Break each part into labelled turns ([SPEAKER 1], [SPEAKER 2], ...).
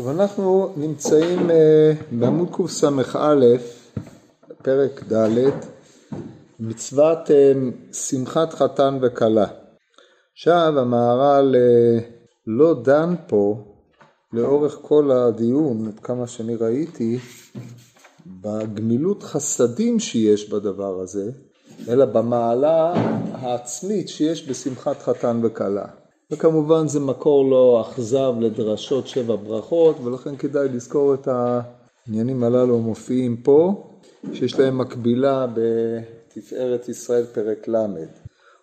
[SPEAKER 1] טוב, אנחנו נמצאים uh, בעמוד קס"א, פרק ד', מצוות uh, שמחת חתן וכלה. עכשיו המהר"ל uh, לא דן פה לאורך כל הדיון, עד כמה שאני ראיתי, בגמילות חסדים שיש בדבר הזה, אלא במעלה העצמית שיש בשמחת חתן וכלה. וכמובן זה מקור לא אכזב לדרשות שבע ברכות, ולכן כדאי לזכור את העניינים הללו המופיעים פה, שיש להם מקבילה בתפארת ישראל פרק ל'.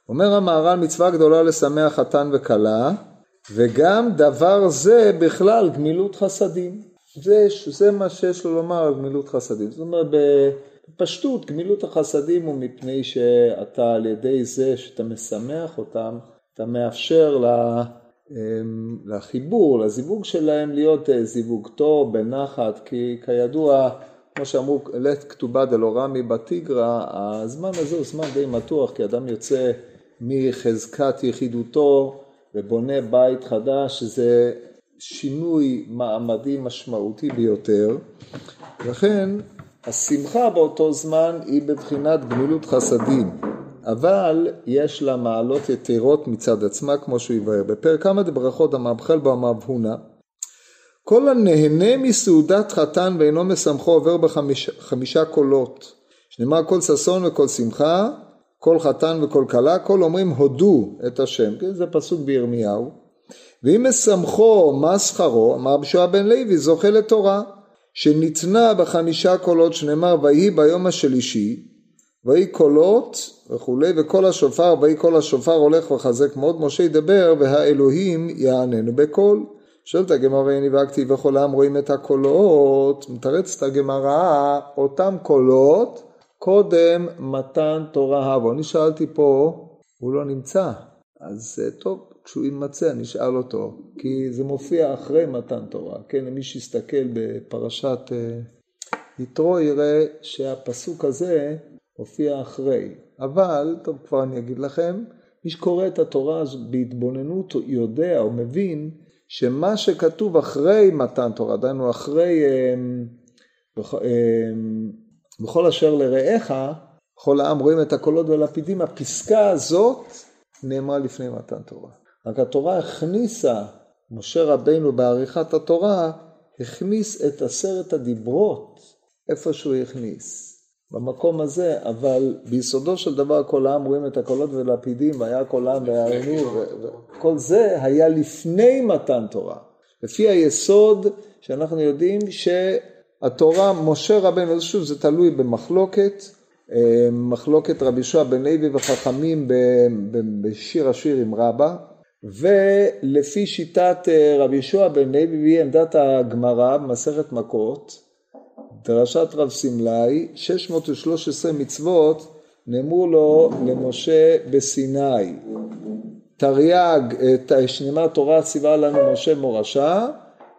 [SPEAKER 1] אומר המהר"ל מצווה גדולה לשמח חתן וכלה, וגם דבר זה בכלל גמילות חסדים. זה, זה מה שיש לו לומר על גמילות חסדים. זאת אומרת בפשטות גמילות החסדים הוא מפני שאתה על ידי זה שאתה משמח אותם אתה מאפשר אמ, לחיבור, לזיווג שלהם להיות אה, זיווג טוב, בנחת, כי כידוע, כמו שאמרו, לית כתובה דלורמי בתיגרא, הזמן הזה הוא זמן די מתוח, כי אדם יוצא מחזקת יחידותו ובונה בית חדש, שזה שינוי מעמדי משמעותי ביותר. לכן השמחה באותו זמן היא בבחינת גמילות חסדים. אבל יש לה מעלות יתרות מצד עצמה, כמו שהוא יבהר. בפרק כמה דברכות המאבחל בו המאבהונה. כל הנהנה מסעודת חתן ואינו משמחו עובר בחמישה קולות. שנאמר כל ששון וכל שמחה, כל חתן וכל כלה, כל אומרים הודו את השם. כן, זה פסוק בירמיהו. ואם משמחו מה שכרו, אמר בשועה בן לוי, זוכה לתורה, שניתנה בחמישה קולות שנאמר ויהי ביום השלישי, ויהי קולות וכולי, וכל השופר, ויהי כל השופר הולך וחזק מאוד, משה ידבר והאלוהים יעננו בקול. שואלת הגמרא ואין נבהגתי וכל העם רואים את הקולות, מתרצת הגמרא, אותם קולות קודם מתן תורה הבו. אני שאלתי פה, הוא לא נמצא, אז אה, טוב, כשהוא יימצא אני אשאל אותו, כי זה מופיע אחרי מתן תורה, כן, למי שיסתכל בפרשת אה, יתרו יראה שהפסוק הזה הופיע אחרי. אבל, טוב כבר אני אגיד לכם, מי שקורא את התורה הזו בהתבוננות יודע או מבין שמה שכתוב אחרי מתן תורה, דהיינו אחרי אמ, אמ, בכל אשר לרעך, כל העם רואים את הקולות והלפידים, הפסקה הזאת נאמרה לפני מתן תורה. רק התורה הכניסה, משה רבינו בעריכת התורה, הכניס את עשרת הדיברות איפה שהוא הכניס. במקום הזה, אבל ביסודו של דבר כל העם רואים את הקולות ולפידים, והיה כל העם ויערנו, וכל זה היה לפני מתן תורה. לפי היסוד שאנחנו יודעים שהתורה, משה רבנו, שוב זה תלוי במחלוקת, אה, מחלוקת רבי שועה בן לוי וחכמים בשיר השיר עם רבא, ולפי שיטת אה, רבי שועה בן לוי עמדת הגמרא במסכת מכות, דרשת רב סמלי, 613 מצוות נאמרו לו למשה בסיני. תרי"ג, שנאמר תורה ציווה לנו משה מורשה,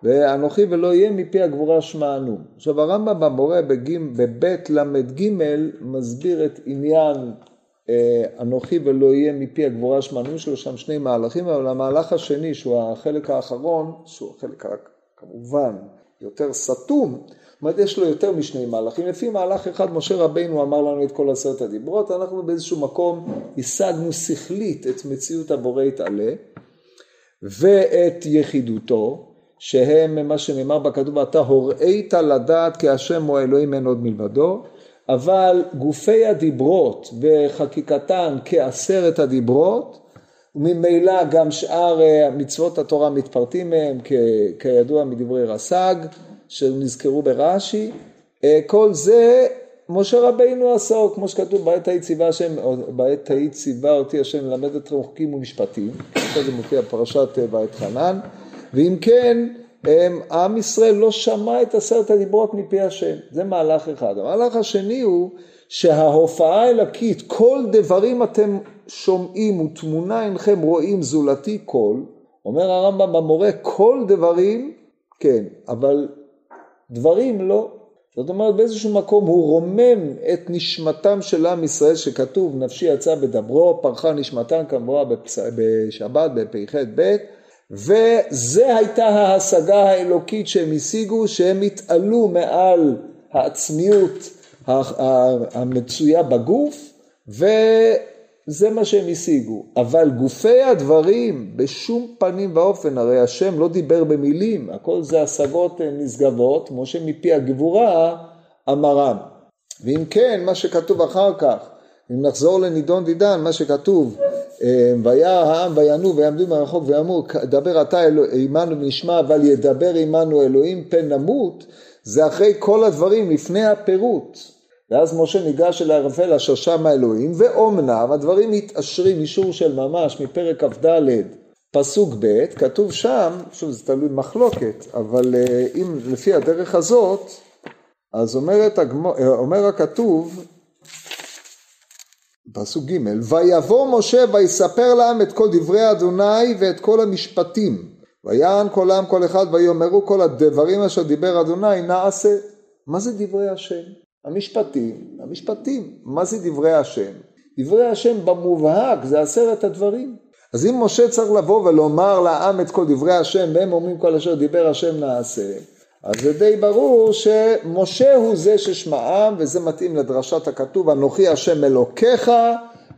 [SPEAKER 1] ואנוכי ולא יהיה מפי הגבורה שמענו. עכשיו הרמב"ם במורה בבית ל"ג מסביר את עניין אה, אנוכי ולא יהיה מפי הגבורה שמענו, יש לו שם שני מהלכים, אבל המהלך השני שהוא החלק האחרון, שהוא החלק כמובן יותר סתום, זאת אומרת יש לו יותר משני מהלכים, לפי מהלך אחד משה רבינו אמר לנו את כל עשרת הדיברות, אנחנו באיזשהו מקום השגנו שכלית את מציאות הבורא יתעלה ואת יחידותו, שהם מה שנאמר בכתוב, אתה הוראית לדעת כי השם הוא אלוהים אין עוד מלבדו, אבל גופי הדיברות וחקיקתן כעשרת הדיברות, וממילא גם שאר אה, מצוות התורה מתפרטים מהם כידוע מדברי רס"ג, שנזכרו ברש"י, אה, כל זה משה רבינו עשה, כמו שכתוב בעת ההיא ציווה השם, בעת ההיא ציווה אותי השם ללמד אתכם חוקים ומשפטים, עכשיו זה מופיע פרשת אה, חנן, ואם כן עם ישראל לא שמע את עשרת הדיברות מפי השם, זה מהלך אחד. המהלך השני הוא שההופעה האלוקית, כל דברים אתם שומעים ותמונה אינכם רואים זולתי כל, אומר הרמב"ם במורה כל דברים, כן, אבל דברים לא. זאת אומרת באיזשהו מקום הוא רומם את נשמתם של עם ישראל שכתוב נפשי יצא בדברו פרחה נשמתם כמובן בשבת בפ"ח ב' וזה הייתה ההשגה האלוקית שהם השיגו, שהם התעלו מעל העצמיות המצויה בגוף, וזה מה שהם השיגו. אבל גופי הדברים, בשום פנים ואופן, הרי השם לא דיבר במילים, הכל זה השגות נשגבות, כמו שמפי הגבורה אמרם. ואם כן, מה שכתוב אחר כך, אם נחזור לנידון דידן, מה שכתוב, אה, וירא העם ויענו ויעמדו מרחוק ויאמרו, דבר אתה עמנו ונשמע, אבל ידבר עמנו אלוהים פן נמות, זה אחרי כל הדברים, לפני הפירוט. ואז משה ניגש אל הערפל אשר שם האלוהים, ואומנם הדברים מתעשרים, אישור של ממש, מפרק כ"ד, פסוק ב', כתוב שם, שוב זה תלוי מחלוקת, אבל אה, אם לפי הדרך הזאת, אז אומרת, אומר הכתוב, פסוק ג' ויבוא משה ויספר להם את כל דברי אדוני ואת כל המשפטים ויען כל העם כל אחד ויאמרו כל הדברים אשר דיבר אדוני נעשה מה זה דברי השם? המשפטים, המשפטים, מה זה דברי השם? דברי השם במובהק זה עשרת הדברים אז אם משה צריך לבוא ולומר לעם את כל דברי השם והם אומרים כל אשר דיבר השם נעשה אז זה די ברור שמשה הוא זה ששמעם וזה מתאים לדרשת הכתוב אנוכי השם אלוקיך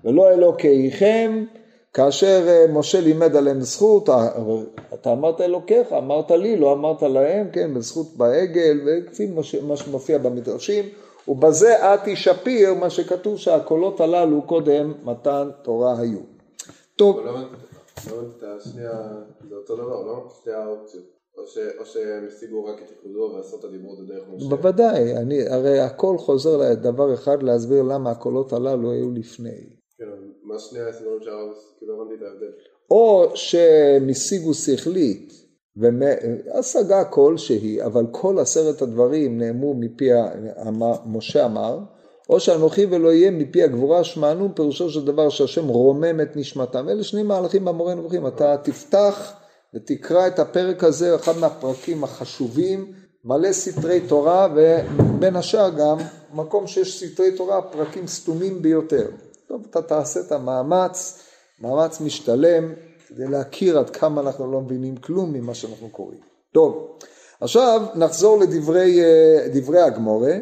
[SPEAKER 1] ולא אלוקיכם כאשר אה, משה לימד עליהם זכות, אה, אתה אמרת אלוקיך, אמרת לי, לא אמרת להם, כן, בזכות בעגל, וכפי מה שמופיע במדרשים, ובזה את שפיר, מה שכתוב שהקולות הללו קודם מתן תורה היו. טוב. לא הבנתי את השנייה, זה אותו דבר, לא? שתי האופציות. או שהם השיגו רק את ייחודו ועשו את הדיברות בדרך משה? בוודאי, אני, הרי הכל חוזר לדבר אחד להסביר למה הקולות הללו היו לפני.
[SPEAKER 2] כן, מה שני הסדרות שהרב, כאילו הבנתי את ההבדל.
[SPEAKER 1] או שהם השיגו שכלית, השגה כלשהי, אבל כל עשרת הדברים נאמרו מפי משה אמר, או שאנוכי ולא יהיה מפי הגבורה שמענו, פירושו של דבר שהשם רומם את נשמתם. אלה שני מהלכים במורה נבוכים, אתה תפתח ותקרא את הפרק הזה, אחד מהפרקים החשובים, מלא סתרי תורה ובין השאר גם מקום שיש סתרי תורה, פרקים סתומים ביותר. טוב, אתה תעשה את המאמץ, מאמץ משתלם, כדי להכיר עד כמה אנחנו לא מבינים כלום ממה שאנחנו קוראים. טוב, עכשיו נחזור לדברי אה, הגמורה.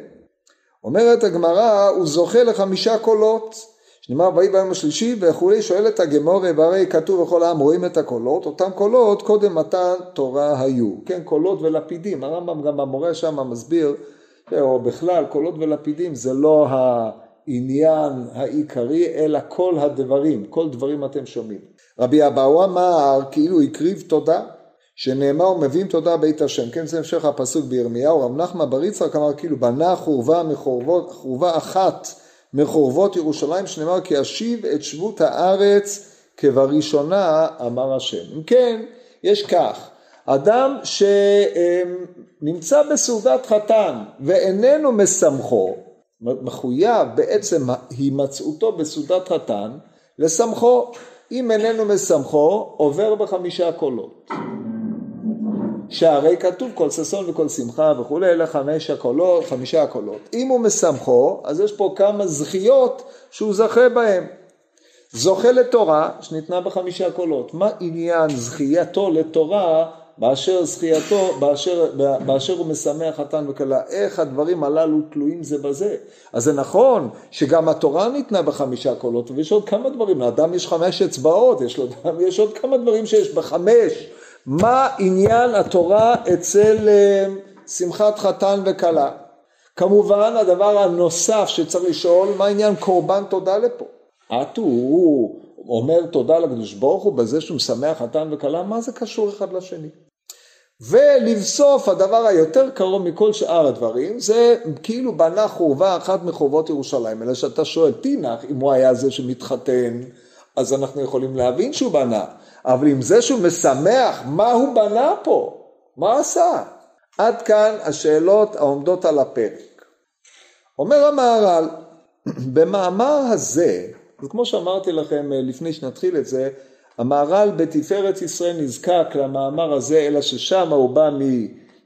[SPEAKER 1] אומרת הגמרא, הוא זוכה לחמישה קולות. שנאמר ויהי ביום השלישי וכולי שואלת הגמורה והרי כתוב וכל העם רואים את הקולות אותם קולות קודם מתן תורה היו כן קולות ולפידים הרמב"ם גם המורה שם מסביר או בכלל קולות ולפידים זה לא העניין העיקרי אלא כל הדברים כל דברים אתם שומעים רבי אבאו אמר כאילו הקריב תודה שנאמר ומביאים תודה בית השם. כן זה המשך הפסוק בירמיהו. רב נחמן בר יצחק אמר כאילו בנה חורבה מחורבות חורבה אחת מחורבות ירושלים שנאמר כי אשיב את שבות הארץ כבראשונה אמר השם. אם כן, יש כך, אדם שנמצא בסעודת חתן ואיננו משמחו, מחויב בעצם הימצאותו בסעודת חתן לשמחו, אם איננו משמחו עובר בחמישה קולות. שהרי כתוב כל ששון וכל שמחה וכולי, אלה חמש הקולות, חמישה הקולות. אם הוא משמחו, אז יש פה כמה זכיות שהוא זכה בהם. זוכה לתורה שניתנה בחמישה קולות. מה עניין זכייתו לתורה באשר זכייתו, באשר, באשר הוא משמח חתן וכלה, איך הדברים הללו תלויים זה בזה. אז זה נכון שגם התורה ניתנה בחמישה קולות, ויש עוד כמה דברים, לאדם יש חמש אצבעות, יש, לו, יש עוד כמה דברים שיש בחמש. מה עניין התורה אצל אה, שמחת חתן וכלה? כמובן הדבר הנוסף שצריך לשאול, מה עניין קורבן תודה לפה? עטו, הוא אומר תודה לקדוש ברוך הוא בזה שהוא משמח חתן וכלה, מה זה קשור אחד לשני? ולבסוף הדבר היותר קרוב מכל שאר הדברים זה כאילו בנה חורבה אחת מחורבות ירושלים אלא שאתה שואל תינח אם הוא היה זה שמתחתן אז אנחנו יכולים להבין שהוא בנה אבל עם זה שהוא משמח, מה הוא בנה פה? מה עשה? עד כאן השאלות העומדות על הפרק. אומר המהר"ל, במאמר הזה, וכמו שאמרתי לכם אה, לפני שנתחיל את זה, המהר"ל בתפארת ישראל נזקק למאמר הזה, אלא ששם הוא בא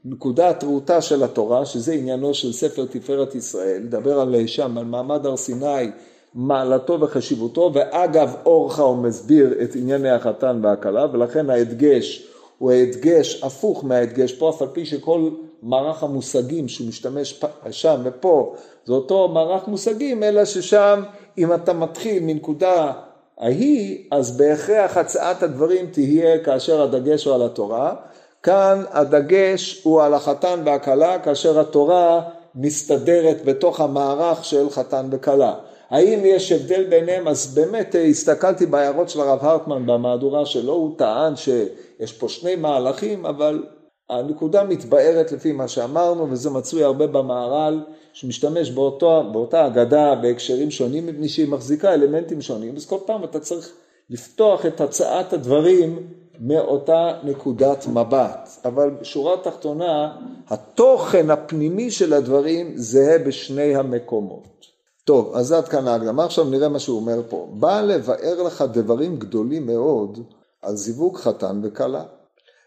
[SPEAKER 1] מנקודת ראותה של התורה, שזה עניינו של ספר תפארת ישראל, לדבר על שם, על מעמד הר סיני מעלתו וחשיבותו, ואגב אורחה הוא מסביר את ענייני החתן והכלה, ולכן ההדגש הוא ההדגש הפוך מההדגש. פה, אף על פי שכל מערך המושגים שהוא משתמש שם ופה זה אותו מערך מושגים, אלא ששם אם אתה מתחיל מנקודה ההיא, אז בהכרח הצעת הדברים תהיה כאשר הדגש הוא על התורה. כאן הדגש הוא על החתן והכלה, כאשר התורה מסתדרת בתוך המערך של חתן וכלה. האם יש הבדל ביניהם? אז באמת הסתכלתי בהערות של הרב הרטמן במהדורה שלו, הוא טען שיש פה שני מהלכים, אבל הנקודה מתבארת לפי מה שאמרנו, וזה מצוי הרבה במהר"ל, שמשתמש באותו, באותה אגדה בהקשרים שונים, מפני שהיא מחזיקה אלמנטים שונים, אז כל פעם אתה צריך לפתוח את הצעת הדברים מאותה נקודת מבט. אבל בשורה התחתונה, התוכן הפנימי של הדברים זהה בשני המקומות. טוב, אז עד כאן ההקדמה, עכשיו נראה מה שהוא אומר פה. בא לבאר לך דברים גדולים מאוד על זיווג חתן וכלה.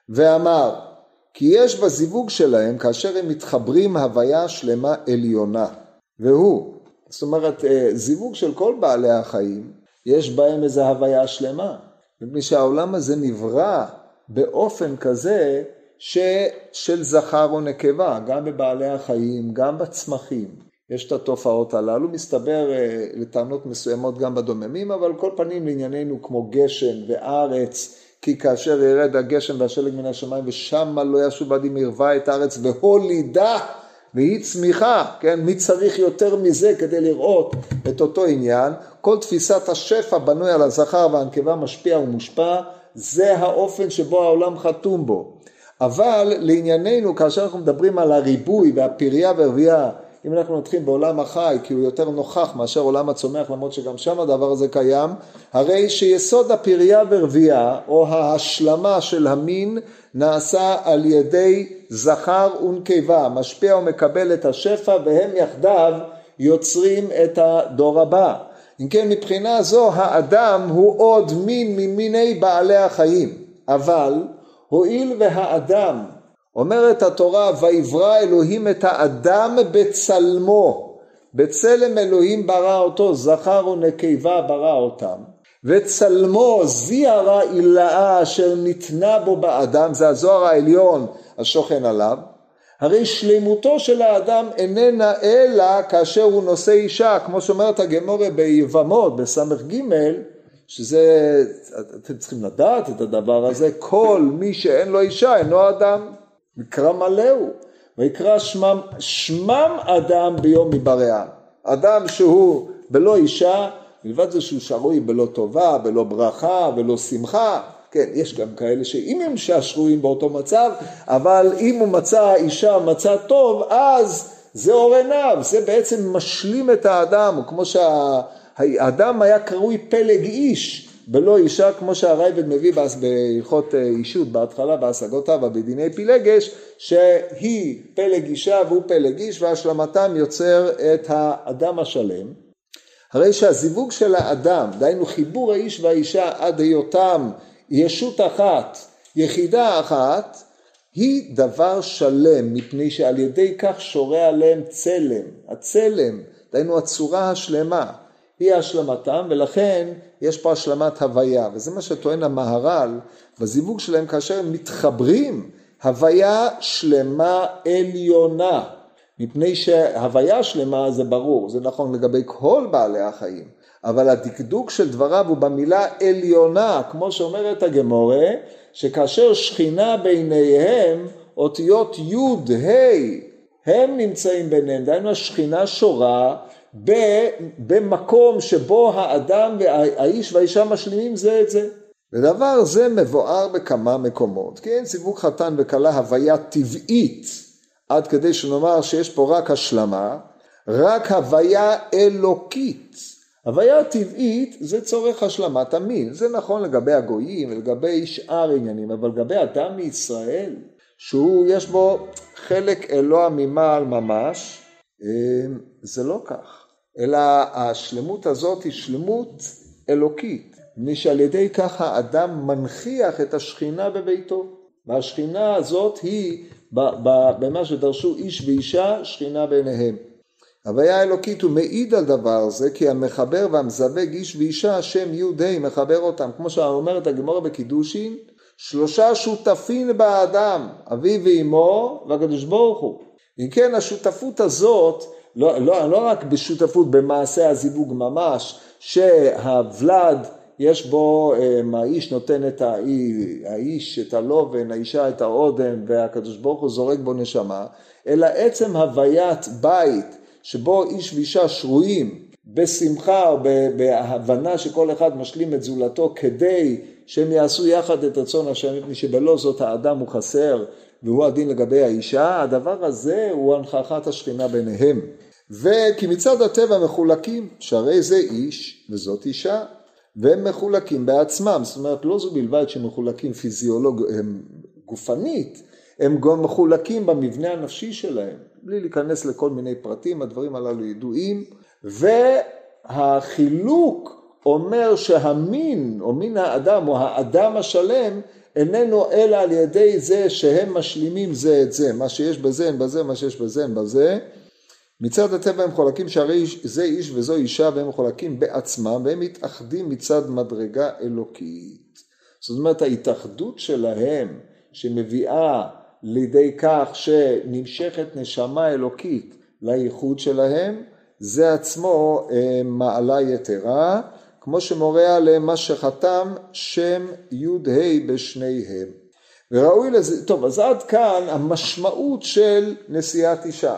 [SPEAKER 1] ואמר, כי יש בזיווג שלהם, כאשר הם מתחברים הוויה שלמה עליונה, והוא, זאת אומרת, אה, זיווג של כל בעלי החיים, יש בהם איזו הוויה שלמה, מפני שהעולם הזה נברא באופן כזה ש, של זכר או נקבה, גם בבעלי החיים, גם בצמחים. יש את התופעות הללו, מסתבר אה, לטענות מסוימות גם בדוממים, אבל כל פנים לענייננו כמו גשם וארץ, כי כאשר ירד הגשם והשלג מן השמיים ושמה לא ישוב עדים ערווה את הארץ והולידה והיא צמיחה, כן? מי צריך יותר מזה כדי לראות את אותו עניין? כל תפיסת השפע בנוי על הזכר והנקבה משפיע ומושפע, זה האופן שבו העולם חתום בו. אבל לענייננו, כאשר אנחנו מדברים על הריבוי והפריה והרבייה אם אנחנו נתחיל בעולם החי, כי הוא יותר נוכח מאשר עולם הצומח, למרות שגם שם הדבר הזה קיים, הרי שיסוד הפריה ורבייה, או ההשלמה של המין, נעשה על ידי זכר ונקבה, משפיע ומקבל את השפע, והם יחדיו יוצרים את הדור הבא. אם כן, מבחינה זו האדם הוא עוד מין ממיני בעלי החיים, אבל הואיל והאדם אומרת התורה, ויברא אלוהים את האדם בצלמו, בצלם אלוהים ברא אותו, זכר ונקבה ברא אותם, וצלמו זיהרה עילאה אשר ניתנה בו באדם, זה הזוהר העליון השוכן עליו, הרי שלמותו של האדם איננה אלא כאשר הוא נושא אישה, כמו שאומרת הגמורה ביבמות, בס"ג, שזה, אתם צריכים לדעת את הדבר הזה, כל מי שאין לו אישה אינו אדם. מקרא מלא הוא, ויקרא שמם, שמם אדם ביום מבריאה. אדם שהוא בלא אישה, מלבד זה שהוא שרוי בלא טובה, בלא ברכה, בלא שמחה, כן, יש גם כאלה שאם הם שרויים באותו מצב, אבל אם הוא מצא אישה מצא טוב, אז זה אור עיניו, זה בעצם משלים את האדם, כמו שהאדם היה קרוי פלג איש, בלא אישה, כמו שהרייבד מביא בהלכות אה, אישות בהתחלה בהשגותיו בדיני פילגש, שהיא פלג אישה והוא פלג איש והשלמתם יוצר את האדם השלם. הרי שהזיווג של האדם, דהיינו חיבור האיש והאישה עד היותם ישות אחת, יחידה אחת, היא דבר שלם, מפני שעל ידי כך שורה עליהם צלם, הצלם, דהיינו הצורה השלמה. היא השלמתם ולכן יש פה השלמת הוויה וזה מה שטוען המהר"ל בזיווג שלהם כאשר הם מתחברים. הוויה שלמה עליונה. מפני שהוויה שלמה זה ברור זה נכון לגבי כל בעלי החיים אבל הדקדוק של דבריו הוא במילה עליונה כמו שאומרת הגמורה שכאשר שכינה ביניהם אותיות י' ה' הם נמצאים ביניהם, דהיינו השכינה שורה במקום שבו האדם והאיש והאישה משלימים זה את זה. ודבר זה מבואר בכמה מקומות, כי אין סיווג חתן וכלה הוויה טבעית, עד כדי שנאמר שיש פה רק השלמה, רק הוויה אלוקית. הוויה טבעית זה צורך השלמת המין, זה נכון לגבי הגויים ולגבי שאר עניינים, אבל לגבי אדם מישראל, שהוא יש בו חלק אלוה ממעל ממש, אה, זה לא כך. אלא השלמות הזאת היא שלמות אלוקית, מפני שעל ידי כך האדם מנכיח את השכינה בביתו, והשכינה הזאת היא במה שדרשו איש ואישה, שכינה ביניהם. הוויה האלוקית הוא מעיד על דבר זה כי המחבר והמזווג איש ואישה השם י' ה' מחבר אותם כמו שאומרת הגמורה בקידושין שלושה שותפים באדם, אבי ואמו והקדוש ברוך הוא. אם כן השותפות הזאת, לא, לא, לא רק בשותפות במעשה הזיווג ממש, שהוולד יש בו, האיש נותן את האיש את הלובן, האישה את האודם והקדוש ברוך הוא זורק בו נשמה, אלא עצם הוויית בית שבו איש ואישה שרויים בשמחה או בהבנה שכל אחד משלים את זולתו כדי שהם יעשו יחד את רצון השם מפני שבלא זאת האדם הוא חסר והוא הדין לגבי האישה, הדבר הזה הוא הנכחת השכינה ביניהם. וכי מצד הטבע מחולקים, שהרי זה איש וזאת אישה, והם מחולקים בעצמם, זאת אומרת לא זו בלבד שהם מחולקים פיזיולוג... הם גופנית, הם גם מחולקים במבנה הנפשי שלהם, בלי להיכנס לכל מיני פרטים, הדברים הללו ידועים, והחילוק אומר שהמין או מין האדם או האדם השלם איננו אלא על ידי זה שהם משלימים זה את זה, מה שיש בזה אין בזה, מה שיש בזה אין בזה. מצד הטבע הם מחולקים שהרי זה איש וזו אישה והם מחולקים בעצמם והם מתאחדים מצד מדרגה אלוקית. זאת אומרת ההתאחדות שלהם שמביאה לידי כך שנמשכת נשמה אלוקית לייחוד שלהם, זה עצמו אה, מעלה יתרה, כמו שמורה עליהם מה שחתם שם י"ה בשניהם. וראוי לזה, טוב אז עד כאן המשמעות של נשיאת אישה.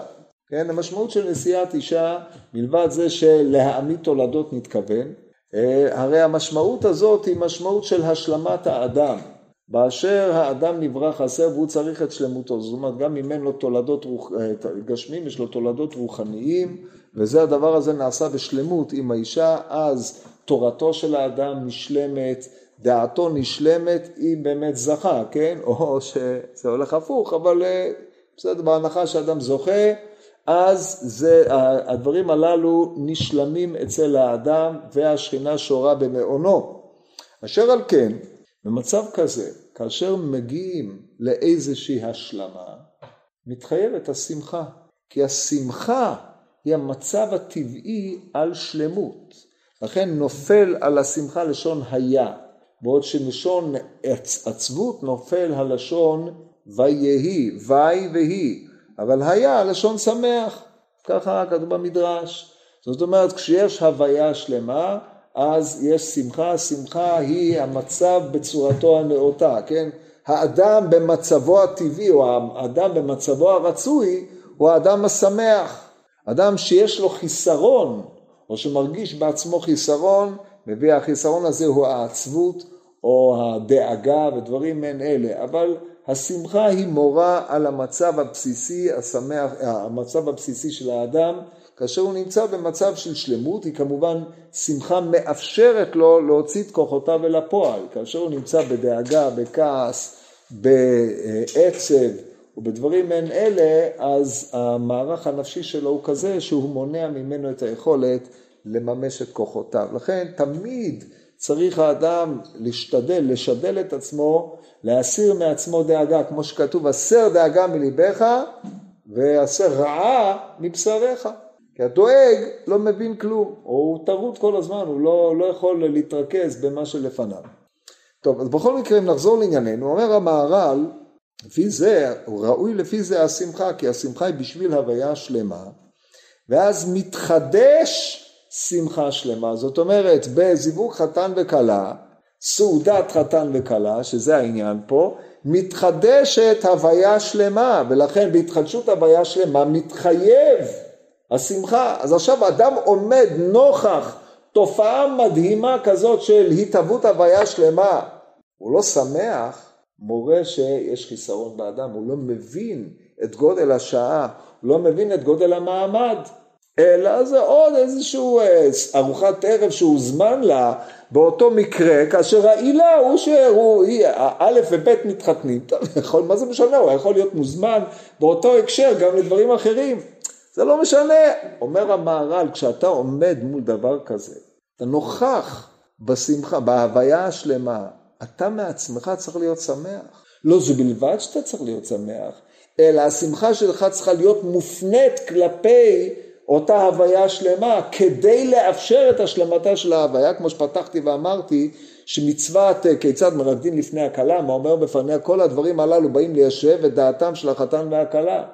[SPEAKER 1] כן, המשמעות של נשיאת אישה, מלבד זה שלהעמיד תולדות נתכוון, אה, הרי המשמעות הזאת היא משמעות של השלמת האדם. באשר האדם נברא חסר והוא צריך את שלמותו, זאת אומרת גם אם אין לו תולדות רוח, אה, גשמים, יש לו תולדות רוחניים, וזה הדבר הזה נעשה בשלמות עם האישה, אז תורתו של האדם נשלמת, דעתו נשלמת אם באמת זכה, כן? או שזה הולך הפוך, אבל אה, בסדר, בהנחה שאדם זוכה, אז זה, הדברים הללו נשלמים אצל האדם והשכינה שורה במעונו. אשר על כן, במצב כזה, כאשר מגיעים לאיזושהי השלמה, מתחייבת השמחה. כי השמחה היא המצב הטבעי על שלמות. לכן נופל על השמחה לשון היה, בעוד שלשון עצבות נופל הלשון ויהי, וי והי, אבל היה לשון שמח, ככה כתוב במדרש. זאת אומרת, כשיש הוויה שלמה, אז יש שמחה, שמחה היא המצב בצורתו הנאותה, כן? האדם במצבו הטבעי, או האדם במצבו הרצוי, הוא האדם השמח. אדם שיש לו חיסרון, או שמרגיש בעצמו חיסרון, מביא החיסרון הזה הוא העצבות, או הדאגה ודברים מעין אלה, אבל השמחה היא מורה על המצב הבסיסי, השמח, המצב הבסיסי של האדם, כאשר הוא נמצא במצב של שלמות, היא כמובן שמחה מאפשרת לו להוציא את כוחותיו אל הפועל, כאשר הוא נמצא בדאגה, בכעס, בעצב ובדברים מעין אלה, אז המערך הנפשי שלו הוא כזה שהוא מונע ממנו את היכולת לממש את כוחותיו. לכן תמיד צריך האדם להשתדל, לשדל את עצמו, להסיר מעצמו דאגה, כמו שכתוב, הסר דאגה מליבך והסר רעה מבשריך. כי הדואג לא מבין כלום, או הוא טרוד כל הזמן, הוא לא, לא יכול להתרכז במה שלפניו. טוב, אז בכל מקרה אם נחזור לענייננו, אומר המהר"ל, לפי זה, ראוי לפי זה השמחה, כי השמחה היא בשביל הוויה שלמה, ואז מתחדש שמחה שלמה. זאת אומרת, בזיווג חתן וכלה, סעודת חתן וכלה, שזה העניין פה, מתחדשת הוויה שלמה, ולכן בהתחדשות הוויה שלמה מתחייב השמחה. אז עכשיו אדם עומד נוכח תופעה מדהימה כזאת של התהוות הוויה שלמה, הוא לא שמח, מורה שיש חיסרון באדם, הוא לא מבין את גודל השעה, הוא לא מבין את גודל המעמד, אלא זה עוד איזשהו אה, ארוחת ערב שהוזמן לה באותו מקרה, כאשר העילה הוא שהוא, א' וב' מתחתנים, יכול, מה זה משנה, הוא יכול להיות מוזמן באותו הקשר גם לדברים אחרים, זה לא משנה, אומר המהר"ל, כשאתה עומד מול דבר כזה, אתה נוכח בשמחה, בהוויה השלמה, אתה מעצמך צריך להיות שמח. לא זו בלבד שאתה צריך להיות שמח, אלא השמחה שלך צריכה להיות מופנית כלפי אותה הוויה שלמה כדי לאפשר את השלמתה של ההוויה, כמו שפתחתי ואמרתי, שמצוות אה, כיצד מרקדין לפני הכלה, מה אומר בפניה, כל הדברים הללו באים ליישב את דעתם של החתן והכלה.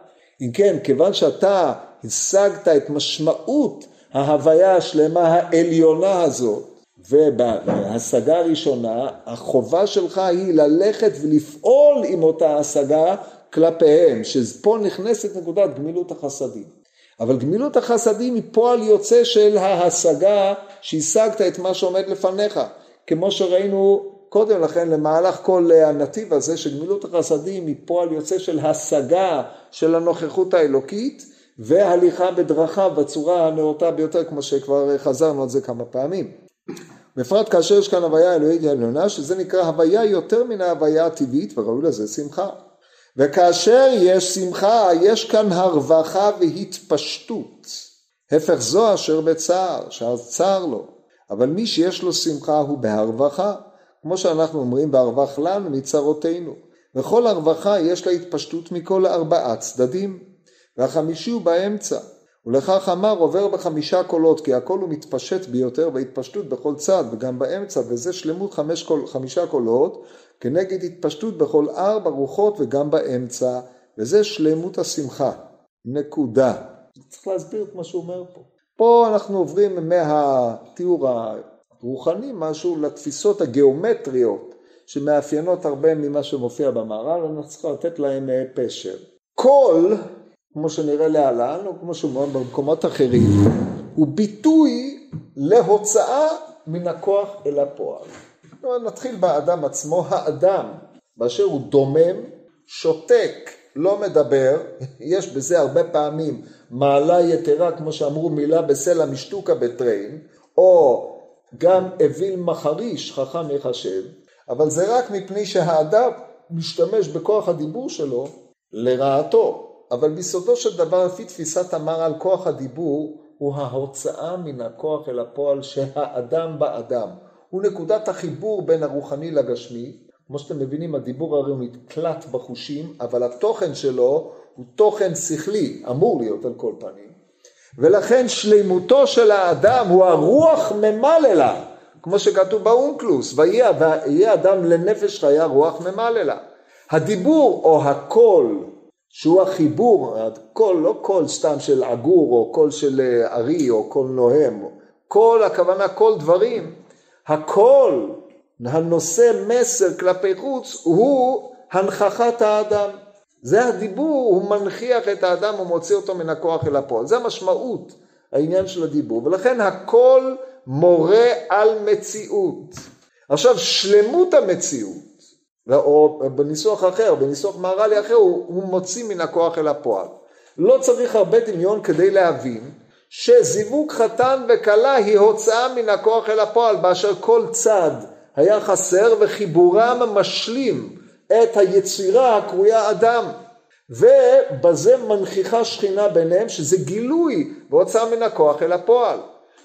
[SPEAKER 1] אם כן, כיוון שאתה השגת את משמעות ההוויה השלמה העליונה הזאת, ובהשגה הראשונה, החובה שלך היא ללכת ולפעול עם אותה השגה כלפיהם, שפה נכנסת נקודת גמילות החסדים. אבל גמילות החסדים היא פועל יוצא של ההשגה שהשגת את מה שעומד לפניך, כמו שראינו קודם לכן למהלך כל הנתיב הזה שגמילות החסדים היא פועל יוצא של השגה של הנוכחות האלוקית והליכה בדרכיו בצורה הנאותה ביותר כמו שכבר חזרנו על זה כמה פעמים. בפרט כאשר יש כאן הוויה אלוהית עליונה שזה נקרא הוויה יותר מן ההוויה הטבעית וראוי לזה שמחה. וכאשר יש שמחה יש כאן הרווחה והתפשטות. הפך זו אשר בצער, שאז צער לו. אבל מי שיש לו שמחה הוא בהרווחה. כמו שאנחנו אומרים, והרווח לנו מצרותינו. וכל הרווחה יש לה התפשטות מכל ארבעה צדדים, והחמישי הוא באמצע. ולכך אמר עובר בחמישה קולות, כי הכל הוא מתפשט ביותר בהתפשטות בכל צד וגם באמצע, וזה שלמות חמש קול, חמישה קולות, כנגד התפשטות בכל ארבע רוחות וגם באמצע, וזה שלמות השמחה. נקודה. צריך להסביר את מה שהוא אומר פה. פה אנחנו עוברים מהתיאור רוחני משהו לתפיסות הגיאומטריות שמאפיינות הרבה ממה שמופיע במהר"ל, אנחנו צריכים לתת להם אה, פשר. כל, כמו שנראה להלן, או כמו שאומרים במקומות אחרים, הוא ביטוי להוצאה מן הכוח אל הפועל. נתחיל באדם עצמו, האדם באשר הוא דומם, שותק, לא מדבר, יש בזה הרבה פעמים מעלה יתרה, כמו שאמרו מילה בסלע משתוקה בטריין, או גם אוויל מחריש חכם יחשב, אבל זה רק מפני שהאדם משתמש בכוח הדיבור שלו לרעתו. אבל ביסודו של דבר, לפי תפיסת המר"ל, כוח הדיבור הוא ההוצאה מן הכוח אל הפועל שהאדם באדם. הוא נקודת החיבור בין הרוחני לגשמי. כמו שאתם מבינים, הדיבור הרי הוא נתקלט בחושים, אבל התוכן שלו הוא תוכן שכלי, אמור להיות על כל פנים. ולכן שלימותו של האדם הוא הרוח ממללה, כמו שכתוב באונקלוס, ויהיה אדם לנפש חיה רוח ממללה. הדיבור או הקול, שהוא החיבור, הקול לא קול סתם של עגור או קול של אה, ארי או קול נוהם, קול הכוונה קול דברים, הקול הנושא מסר כלפי חוץ הוא הנכחת האדם. זה הדיבור, הוא מנכיח את האדם ומוציא אותו מן הכוח אל הפועל. זה המשמעות, העניין של הדיבור. ולכן הכל מורה על מציאות. עכשיו, שלמות המציאות, או בניסוח אחר, בניסוח מהר"לי אחר, הוא, הוא מוציא מן הכוח אל הפועל. לא צריך הרבה דמיון כדי להבין שזיווג חתן וכלה היא הוצאה מן הכוח אל הפועל, באשר כל צד היה חסר וחיבורם משלים את היצירה הקרויה אדם. ובזה מנכיחה שכינה ביניהם שזה גילוי והוצאה מן הכוח אל הפועל.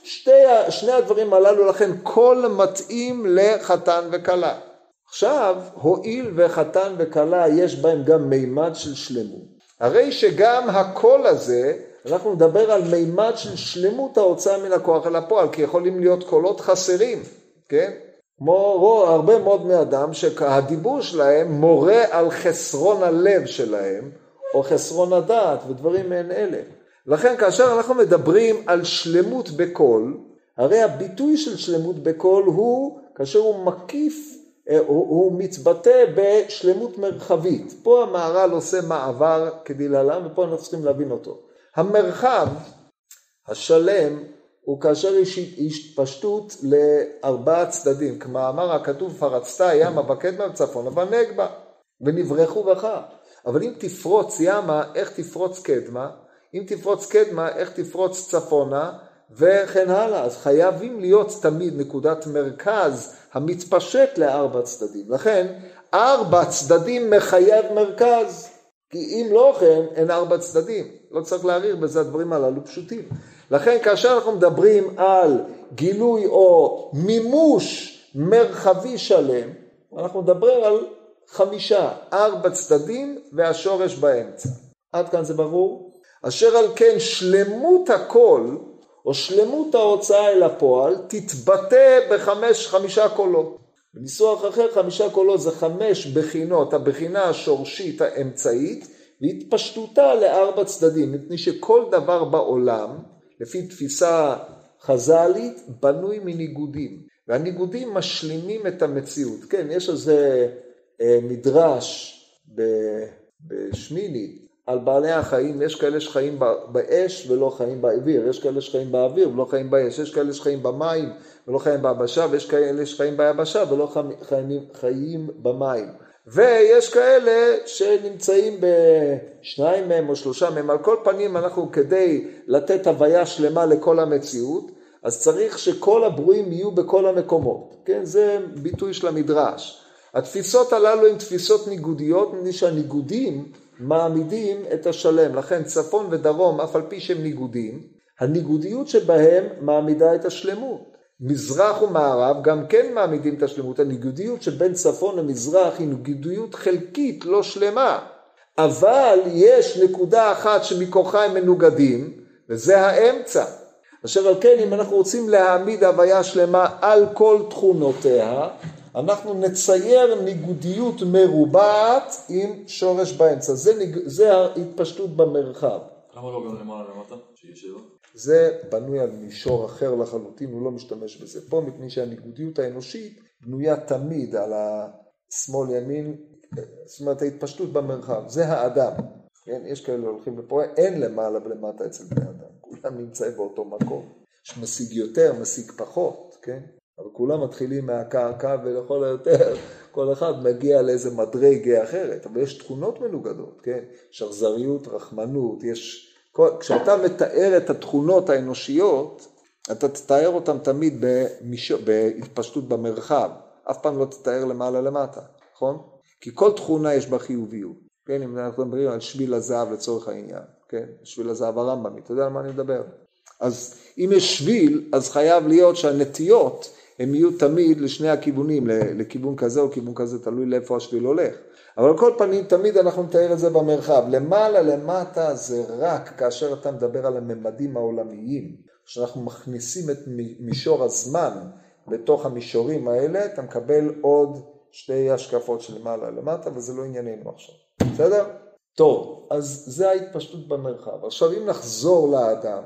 [SPEAKER 1] שתי, שני הדברים הללו לכן כל מתאים לחתן וכלה. עכשיו הואיל וחתן וכלה יש בהם גם מימד של שלמות. הרי שגם הקול הזה אנחנו נדבר על מימד של שלמות ההוצאה מן הכוח אל הפועל כי יכולים להיות קולות חסרים, כן? כמו הרבה מאוד בני אדם שהדיבור שלהם מורה על חסרון הלב שלהם או חסרון הדעת ודברים מעין אלה. לכן כאשר אנחנו מדברים על שלמות בקול, הרי הביטוי של שלמות בקול הוא כאשר הוא מקיף, הוא, הוא מתבטא בשלמות מרחבית. פה המהר"ל עושה מעבר כדלהלן ופה אנחנו צריכים להבין אותו. המרחב השלם הוא כאשר יש התפשטות לארבעה צדדים, כמאמר הכתוב פרצת ימה בקדמה וצפונה בנגבה ונברחו בך. אבל אם תפרוץ ימה, איך תפרוץ קדמה? אם תפרוץ קדמה, איך תפרוץ צפונה? וכן הלאה. אז חייבים להיות תמיד נקודת מרכז המתפשט לארבע צדדים. לכן, ארבע צדדים מחייב מרכז. כי אם לא כן, אין ארבע צדדים. לא צריך להעריך בזה, הדברים הללו פשוטים. לכן כאשר אנחנו מדברים על גילוי או מימוש מרחבי שלם, אנחנו מדברים על חמישה, ארבע צדדים והשורש באמצע. עד כאן זה ברור? אשר על כן שלמות הכל, או שלמות ההוצאה אל הפועל, תתבטא בחמש, חמישה קולות. בניסוח אחר חמישה קולות זה חמש בחינות, הבחינה השורשית האמצעית, והתפשטותה לארבע צדדים, מפני שכל דבר בעולם, לפי תפיסה חז"לית, בנוי מניגודים, והניגודים משלימים את המציאות. כן, יש איזה אה, מדרש בשמיני על בעלי החיים, יש כאלה שחיים באש ולא חיים באוויר, יש כאלה שחיים באוויר ולא חיים באש, יש כאלה שחיים במים ולא חיים ביבשה, ויש כאלה שחיים ביבשה ולא חיים, חיים במים. ויש כאלה שנמצאים בשניים מהם או שלושה מהם, על כל פנים אנחנו כדי לתת הוויה שלמה לכל המציאות, אז צריך שכל הברואים יהיו בכל המקומות, כן? זה ביטוי של המדרש. התפיסות הללו הן תפיסות ניגודיות, מפני שהניגודים מעמידים את השלם, לכן צפון ודרום, אף על פי שהם ניגודים, הניגודיות שבהם מעמידה את השלמות. מזרח ומערב גם כן מעמידים את השלמות, הניגודיות שבין צפון למזרח היא ניגודיות חלקית, לא שלמה, אבל יש נקודה אחת שמכוחה הם מנוגדים, וזה האמצע. אשר על כן אם אנחנו רוצים להעמיד הוויה שלמה על כל תכונותיה, אנחנו נצייר ניגודיות מרובעת עם שורש באמצע. זה, ניג... זה ההתפשטות במרחב.
[SPEAKER 3] למה לא גם למעלה למטה? שיהיה שבע?
[SPEAKER 1] זה בנוי על מישור אחר לחלוטין, הוא לא משתמש בזה פה, מפני שהניגודיות האנושית בנויה תמיד על השמאל ימין, זאת אומרת ההתפשטות במרחב, זה האדם. כן, יש כאלה הולכים לפה, אין למעלה ולמטה אצל בני אדם, כולם נמצאים באותו מקום. יש משיג יותר, משיג פחות, כן? אבל כולם מתחילים מהקרקע ולכל היותר כל אחד מגיע לאיזה מדרגה אחרת, אבל יש תכונות מנוגדות, כן? יש אכזריות, רחמנות, יש... כשאתה מתאר את התכונות האנושיות, אתה תתאר אותן תמיד במיש... בהתפשטות במרחב, אף פעם לא תתאר למעלה למטה, נכון? כי כל תכונה יש בה חיוביות, כן? אם אנחנו מדברים על שביל הזהב לצורך העניין, כן? שביל הזהב הרמב"מי, אתה יודע על מה אני מדבר? אז אם יש שביל, אז חייב להיות שהנטיות הם יהיו תמיד לשני הכיוונים, לכיוון כזה או כיוון כזה, תלוי לאיפה השביל הולך. אבל כל פנים, תמיד אנחנו נתאר את זה במרחב. למעלה, למטה, זה רק כאשר אתה מדבר על הממדים העולמיים, כשאנחנו מכניסים את מישור הזמן בתוך המישורים האלה, אתה מקבל עוד שתי השקפות של למעלה למטה, וזה לא ענייננו עכשיו. בסדר? טוב, אז זה ההתפשטות במרחב. עכשיו, אם נחזור לאדם,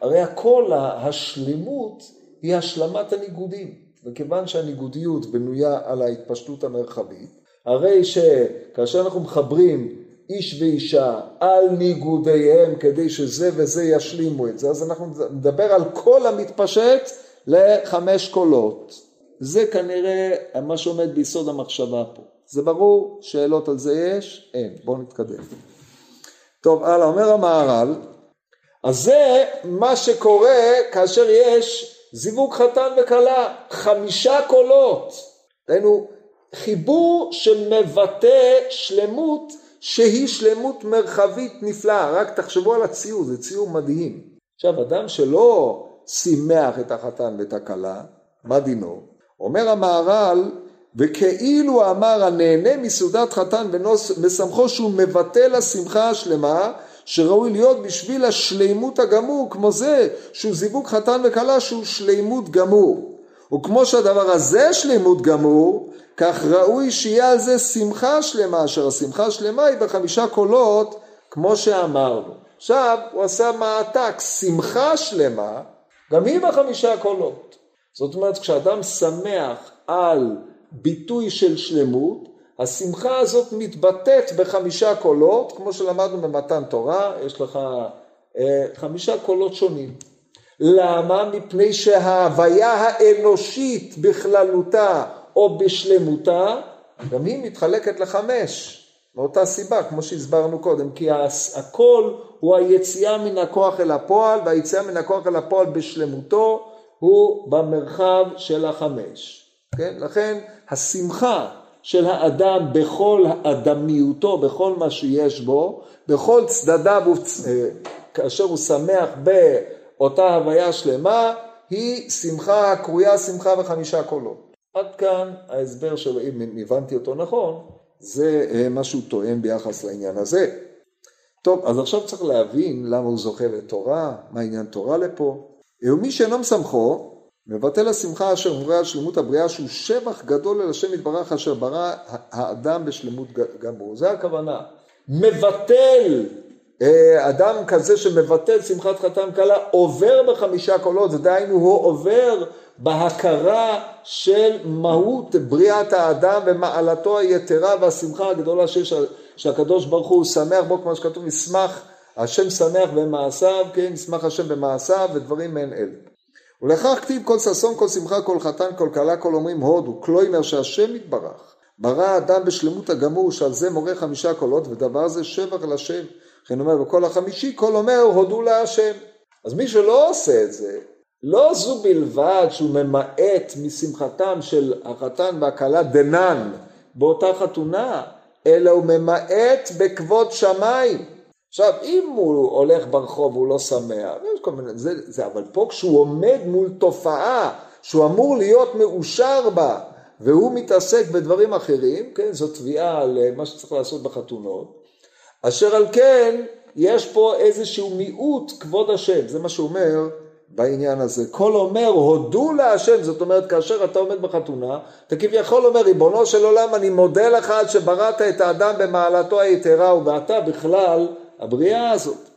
[SPEAKER 1] הרי הכל השלימות היא השלמת הניגודים, וכיוון שהניגודיות בנויה על ההתפשטות המרחבית, הרי שכאשר אנחנו מחברים איש ואישה על ניגודיהם כדי שזה וזה ישלימו את זה, אז אנחנו נדבר על כל המתפשט לחמש קולות. זה כנראה מה שעומד ביסוד המחשבה פה. זה ברור? שאלות על זה יש? אין. בואו נתקדם. טוב, הלאה, אומר המהר"ל, אז זה מה שקורה כאשר יש זיווג חתן וכלה, חמישה קולות, דהיינו חיבור שמבטא שלמות שהיא שלמות מרחבית נפלאה, רק תחשבו על הציור, זה ציור מדהים. עכשיו אדם שלא שימח את החתן ואת הכלה, מה דינו? אומר המהר"ל, וכאילו אמר הנהנה מסעודת חתן ושמחו שהוא מבטא לשמחה השלמה שראוי להיות בשביל השלימות הגמור כמו זה שהוא זיווג חתן וכלה שהוא שלימות גמור. וכמו שהדבר הזה שלימות גמור כך ראוי שיהיה על זה שמחה שלמה אשר השמחה השלמה היא בחמישה קולות כמו שאמרנו. עכשיו הוא עשה מעתק שמחה שלמה גם היא בחמישה קולות. זאת אומרת כשאדם שמח על ביטוי של שלמות השמחה הזאת מתבטאת בחמישה קולות, כמו שלמדנו במתן תורה, יש לך אה, חמישה קולות שונים. למה? מפני שההוויה האנושית בכללותה או בשלמותה, גם היא מתחלקת לחמש, מאותה סיבה, כמו שהסברנו קודם, כי הכל הוא היציאה מן הכוח אל הפועל, והיציאה מן הכוח אל הפועל בשלמותו הוא במרחב של החמש. כן? לכן השמחה של האדם בכל אדמיותו, בכל מה שיש בו, בכל צדדיו, אה, כאשר הוא שמח באותה הוויה שלמה, היא שמחה קרויה שמחה וחמישה קולות. עד כאן ההסבר שלו, אם הבנתי אותו נכון, זה אה, מה שהוא טוען ביחס לעניין הזה. טוב, אז עכשיו צריך להבין למה הוא זוכה לתורה, מה עניין תורה לפה. ומי שאינו מסמכו, מבטל השמחה אשר מורה על שלמות הבריאה, שהוא שבח גדול אל השם יתברך אשר ברא האדם בשלמות גמור. זה הכוונה. מבטל, אה, אדם כזה שמבטל שמחת חתן כלה, עובר בחמישה קולות, דהיינו הוא עובר בהכרה של מהות בריאת האדם ומעלתו היתרה והשמחה הגדולה שיש, שהקדוש ברוך הוא שמח בו, כמו שכתוב, ישמח השם שמח במעשיו, כן, ישמח השם במעשיו ודברים מעין אלה. ולכך כתיב כל ששון, כל שמחה, כל חתן, כל כלה, כל אומרים הודו, כלומר שהשם יתברך, ברא האדם בשלמות הגמור, שעל זה מורה חמישה קולות, ודבר זה שבח לשם. לכן אומר, בכל החמישי, כל אומר הודו להשם. אז מי שלא עושה את זה, לא זו בלבד שהוא ממעט משמחתם של החתן והכלה דנן באותה חתונה, אלא הוא ממעט בכבוד שמיים. עכשיו, אם הוא הולך ברחוב והוא לא שמח, יש כל מיני, זה, זה, אבל פה כשהוא עומד מול תופעה שהוא אמור להיות מאושר בה, והוא מתעסק בדברים אחרים, כן, זו תביעה על מה שצריך לעשות בחתונות, אשר על כן, יש פה איזשהו מיעוט כבוד השם, זה מה שהוא אומר בעניין הזה. כל אומר הודו להשם, זאת אומרת כאשר אתה עומד בחתונה, אתה כביכול אומר ריבונו של עולם אני מודה לך על שבראת את האדם במעלתו היתרה ואתה בכלל הבריאה הזאת.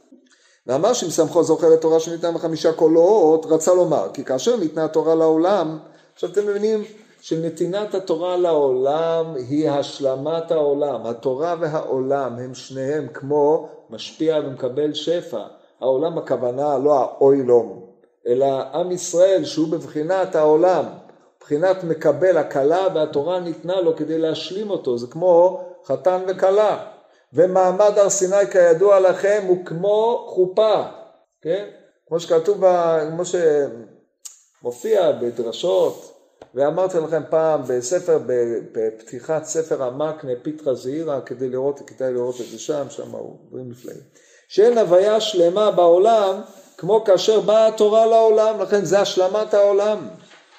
[SPEAKER 1] ואמר שמסמכו זוכה לתורה שניתנה בחמישה קולות, רצה לומר, כי כאשר ניתנה התורה לעולם, עכשיו אתם מבינים שנתינת התורה לעולם היא השלמת העולם. התורה והעולם הם שניהם כמו משפיע ומקבל שפע. העולם הכוונה לא האוילום, אלא עם ישראל שהוא בבחינת העולם, בבחינת מקבל הקלה והתורה ניתנה לו כדי להשלים אותו, זה כמו חתן וכלה. ומעמד הר סיני כידוע לכם הוא כמו חופה, כן? כמו שכתוב, כמו שמופיע בדרשות, ואמרתי לכם פעם בספר, בפתיחת ספר המקנה פיתרא זעירא, כדי לראות, כדאי לראות את זה שם, שם הוא דברים נפלאים. שאין הוויה שלמה בעולם כמו כאשר באה התורה לעולם, לכן זה השלמת העולם.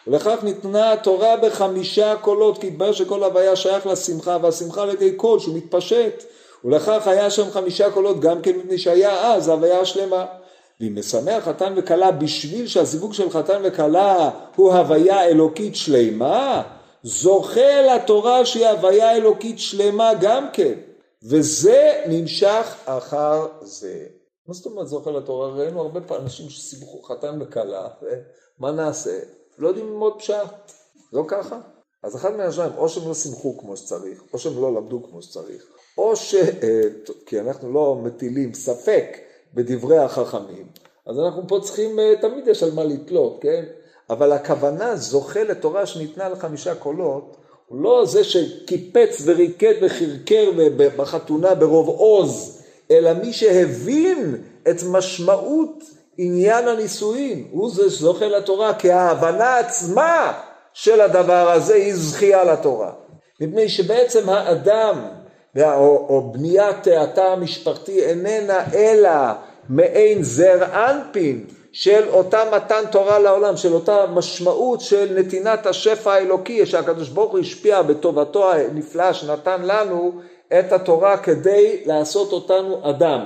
[SPEAKER 1] ולכך ניתנה התורה בחמישה קולות, כי התברר שכל הוויה שייך לשמחה, והשמחה על ידי קול שהוא מתפשט. ולכך היה שם חמישה קולות גם כן מפני שהיה אז הוויה השלמה. ואם משמח חתן וכלה בשביל שהזיווג של חתן וכלה הוא הוויה אלוקית שלמה, זוכה לתורה שהיא הוויה אלוקית שלמה גם כן. וזה נמשך אחר זה. מה זאת אומרת זוכה לתורה? ראינו הרבה פעמים אנשים שסיבכו חתן וכלה, ומה נעשה? לא יודעים ללמוד פשט, לא ככה. אז אחד מהשניים, או שהם לא סימכו כמו שצריך, או שהם לא למדו כמו שצריך, או ש... אה, כי אנחנו לא מטילים ספק בדברי החכמים, אז אנחנו פה צריכים, אה, תמיד יש על מה לתלות, כן? אבל הכוונה זוכה לתורה שניתנה לחמישה קולות, הוא לא זה שקיפץ וריקד וחרקר בחתונה ברוב עוז, אלא מי שהבין את משמעות עניין הנישואין, הוא זה שזוכה לתורה, כי ההבנה עצמה של הדבר הזה היא זכייה לתורה. מפני שבעצם האדם או, או בניית התא המשפחתי איננה אלא מעין זר אנפין של אותה מתן תורה לעולם, של אותה משמעות של נתינת השפע האלוקי שהקדוש ברוך הוא השפיע בטובתו הנפלאה שנתן לנו את התורה כדי לעשות אותנו אדם.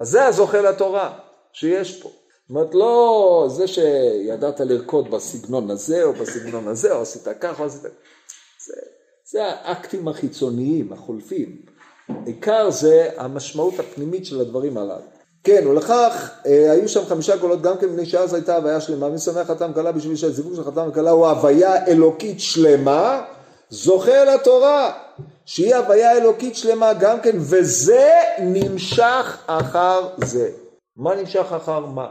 [SPEAKER 1] אז זה הזוכה לתורה שיש פה. זאת אומרת לא זה שידעת לרקוד בסגנון הזה או בסגנון הזה או עשית ככה או עשית... זה, זה האקטים החיצוניים, החולפים. עיקר זה המשמעות הפנימית של הדברים הללו. כן, ולכך אה, היו שם חמישה קולות גם כן מפני שאז הייתה הוויה שלמה, מי שמח חתם כלה בשביל שהזיווג של חתם וכלה הוא הוויה אלוקית שלמה, זוכה לתורה, שהיא הוויה אלוקית שלמה גם כן, וזה נמשך אחר זה. מה נמשך אחר מה?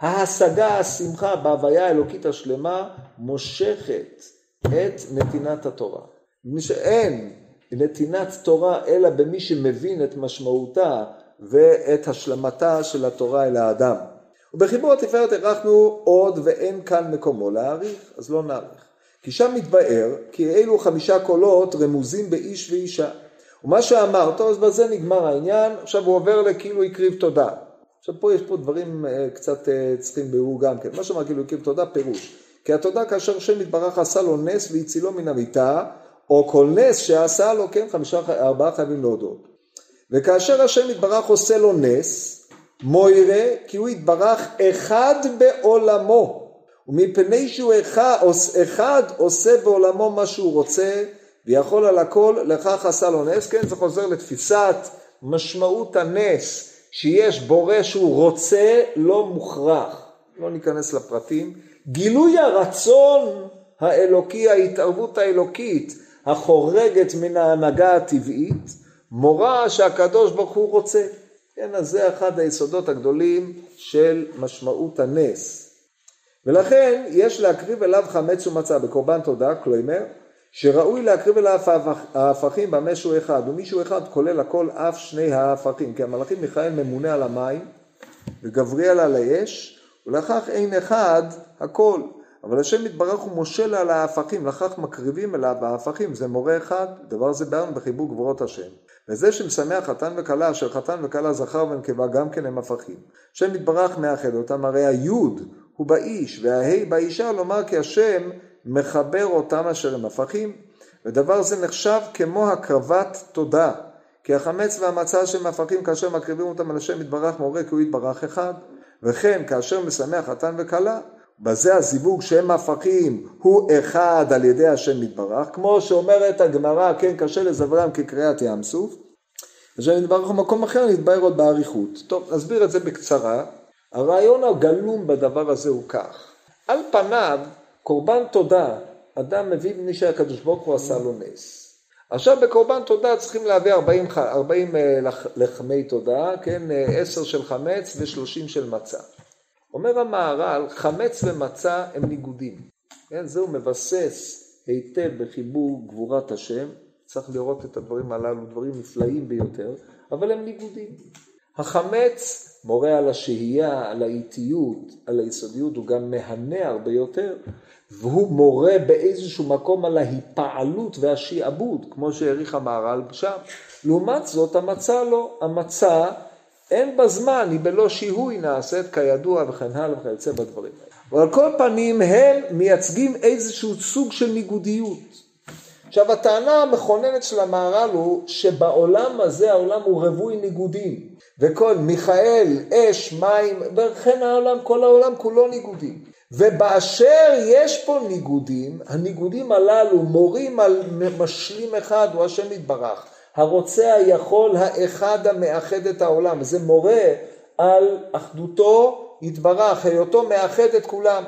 [SPEAKER 1] ההשגה, השמחה בהוויה האלוקית השלמה מושכת את נתינת התורה. מי שאין נתינת תורה אלא במי שמבין את משמעותה ואת השלמתה של התורה אל האדם. ובחיבור התפארת הארכנו עוד ואין כאן מקומו להאריך, אז לא נאריך. כי שם מתבאר כי אלו חמישה קולות רמוזים באיש ואישה. ומה שאמר, טוב אז בזה נגמר העניין, עכשיו הוא עובר לכאילו הקריב תודה. עכשיו פה יש פה דברים אה, קצת אה, צריכים ביאור גם כן. מה שאמר כאילו הקריב תודה פירוש. כי התודה כאשר השם יתברך עשה לו נס והצילו מן המיטה, או כל נס שעשה לו, כן, חמישה, ארבעה חייבים להודות. וכאשר השם יתברך עושה לו נס, מוירה כי הוא יתברך אחד בעולמו, ומפני שהוא אחד, אחד עושה בעולמו מה שהוא רוצה, ויכול על הכל, לכך עשה לו נס, כן, זה חוזר לתפיסת משמעות הנס, שיש בורא שהוא רוצה, לא מוכרח, לא ניכנס לפרטים, גילוי הרצון האלוקי, ההתערבות האלוקית, החורגת מן ההנהגה הטבעית, מורה שהקדוש ברוך הוא רוצה. כן, אז זה אחד היסודות הגדולים של משמעות הנס. ולכן יש להקריב אליו חמץ ומצה בקורבן תודה, כלומר, שראוי להקריב אליו ההפכים במה שהוא אחד, ומישהו אחד כולל הכל אף שני ההפכים, כי המלאכים מיכאל ממונה על המים, וגבריאל על האש, ולכך אין אחד הכל. אבל השם יתברך הוא מושל על ההפכים, לכך מקריבים אליו ההפכים, זה מורה אחד, דבר זה באנו בחיבור גבורות השם. וזה שמשמח חתן וכלה, אשר חתן וכלה זכר ונקבה גם כן הם הפכים. השם יתברך מאחד אותם, הרי היוד הוא באיש, וההי באישה, לומר כי השם מחבר אותם אשר הם הפכים, ודבר זה נחשב כמו הקרבת תודה. כי החמץ והמצה שהם הפכים כאשר מקריבים אותם על השם יתברך מורה כי הוא יתברך אחד, וכן כאשר משמח חתן וכלה, בזה הזיווג שהם הפכים הוא אחד על ידי השם יתברך, כמו שאומרת הגמרא, כן, קשה לזברם כקריאת ים סוף, השם יתברך במקום אחר נתבהר עוד באריכות. טוב, נסביר את זה בקצרה. הרעיון הגלום בדבר הזה הוא כך, על פניו, קורבן תודה, אדם מביא בני שהקדוש ברוך הוא עשה לו נס. עכשיו בקורבן תודה צריכים להביא 40, 40 אה, לחמי תודה, כן, 10 אה, של חמץ ו-30 של מצה. אומר המהר"ל, חמץ ומצה הם ניגודים. כן, זהו מבסס היטב בחיבור גבורת השם, צריך לראות את הדברים הללו, דברים נפלאים ביותר, אבל הם ניגודים. החמץ מורה על השהייה, על האיטיות, על היסודיות, הוא גם מהנה הרבה יותר, והוא מורה באיזשהו מקום על ההיפעלות והשעבוד, כמו שהעריך המהר"ל שם. לעומת זאת, המצה לא. המצה אין בה זמן, היא בלא שיהוי נעשית כידוע וכן הלאה וכיוצא בדברים האלה. אבל על כל פנים הם מייצגים איזשהו סוג של ניגודיות. עכשיו הטענה המכוננת של המהר"ל הוא שבעולם הזה העולם הוא רווי ניגודים וכל מיכאל, אש, מים וכן העולם, כל העולם כולו ניגודים ובאשר יש פה ניגודים, הניגודים הללו מורים על משלים אחד הוא השם יתברך הרוצה היכול האחד המאחד את העולם. זה מורה על אחדותו יתברך, היותו מאחד את כולם.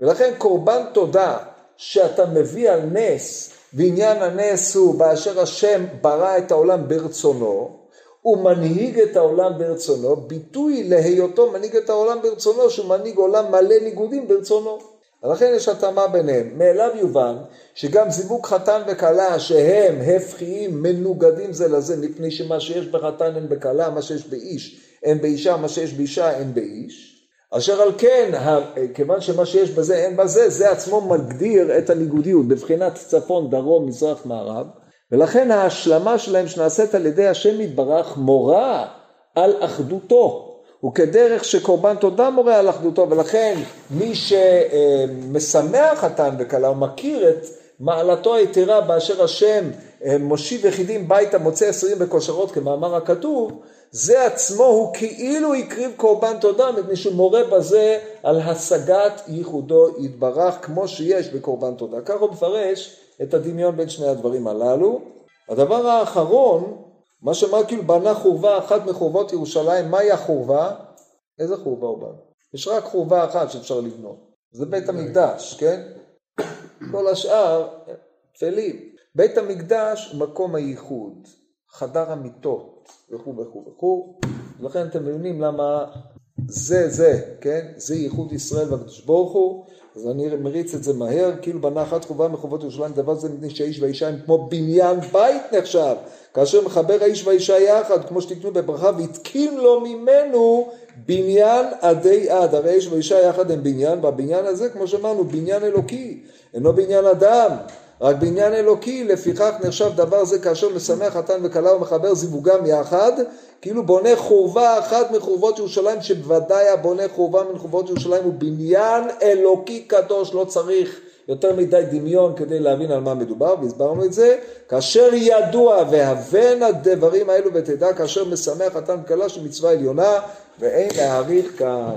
[SPEAKER 1] ולכן קורבן תודה שאתה מביא על נס, ועניין הנס הוא באשר השם ברא את העולם ברצונו, הוא מנהיג את העולם ברצונו, ביטוי להיותו מנהיג את העולם ברצונו, שהוא מנהיג עולם מלא ניגודים ברצונו. ולכן יש התאמה ביניהם. מאליו יובן שגם זיווג חתן וכלה שהם הפכיים מנוגדים זה לזה מפני שמה שיש בחתן אין בכלה, מה שיש באיש אין באישה, מה שיש באישה אין באיש. אשר על כן, כיוון שמה שיש בזה אין בזה, זה עצמו מגדיר את הניגודיות בבחינת צפון, דרום, מזרח, מערב, ולכן ההשלמה שלהם שנעשית על ידי השם יתברך מורה על אחדותו. וכדרך שקורבן תודה מורה על אחדותו, ולכן מי שמשמח חתן וכלה, הוא מכיר את מעלתו היתרה באשר השם אה, מושיב יחידים ביתה מוצא עשרים בכושרות כמאמר הכתוב, זה עצמו הוא כאילו הקריב קורבן תודה מפני שהוא מורה בזה על השגת ייחודו יתברך כמו שיש בקורבן תודה. כך הוא מפרש את הדמיון בין שני הדברים הללו. הדבר האחרון מה שאמר כאילו בנה חורבה אחת מחורבות ירושלים, מהי החורבה? איזה חורבה הוא בנה? יש רק חורבה אחת שאפשר לבנות, זה בית המקדש, כן? כל השאר טפלים. בית המקדש הוא מקום הייחוד, חדר המיטות וכו' וכו' וכו', ולכן אתם מבינים למה זה זה, כן? זה ייחוד ישראל והקדוש ברוך הוא, אז אני מריץ את זה מהר, כאילו בנה אחת חובה מחובות ירושלים, דבר זה מפני שהאיש והאישה הם כמו בניין בית נחשב, כאשר מחבר האיש והאישה יחד, כמו שתקנו בברכה, והתקין לו ממנו בניין עדי עד, הרי איש ואישה יחד הם בניין, והבניין הזה, כמו שאמרנו, בניין אלוקי, אינו בניין אדם, רק בעניין אלוקי, לפיכך נחשב דבר זה כאשר משמח חתן וכלה ומחבר זיווגם יחד, כאילו בונה חורבה אחת מחורבות ירושלים, שבוודאי הבונה חורבה מחורבות ירושלים הוא בניין אלוקי קדוש, לא צריך יותר מדי דמיון כדי להבין על מה מדובר, והסברנו את זה, כאשר ידוע והבן הדברים האלו ותדע כאשר משמח חתן וכלה שמצווה עליונה, ואין להעריך כאן.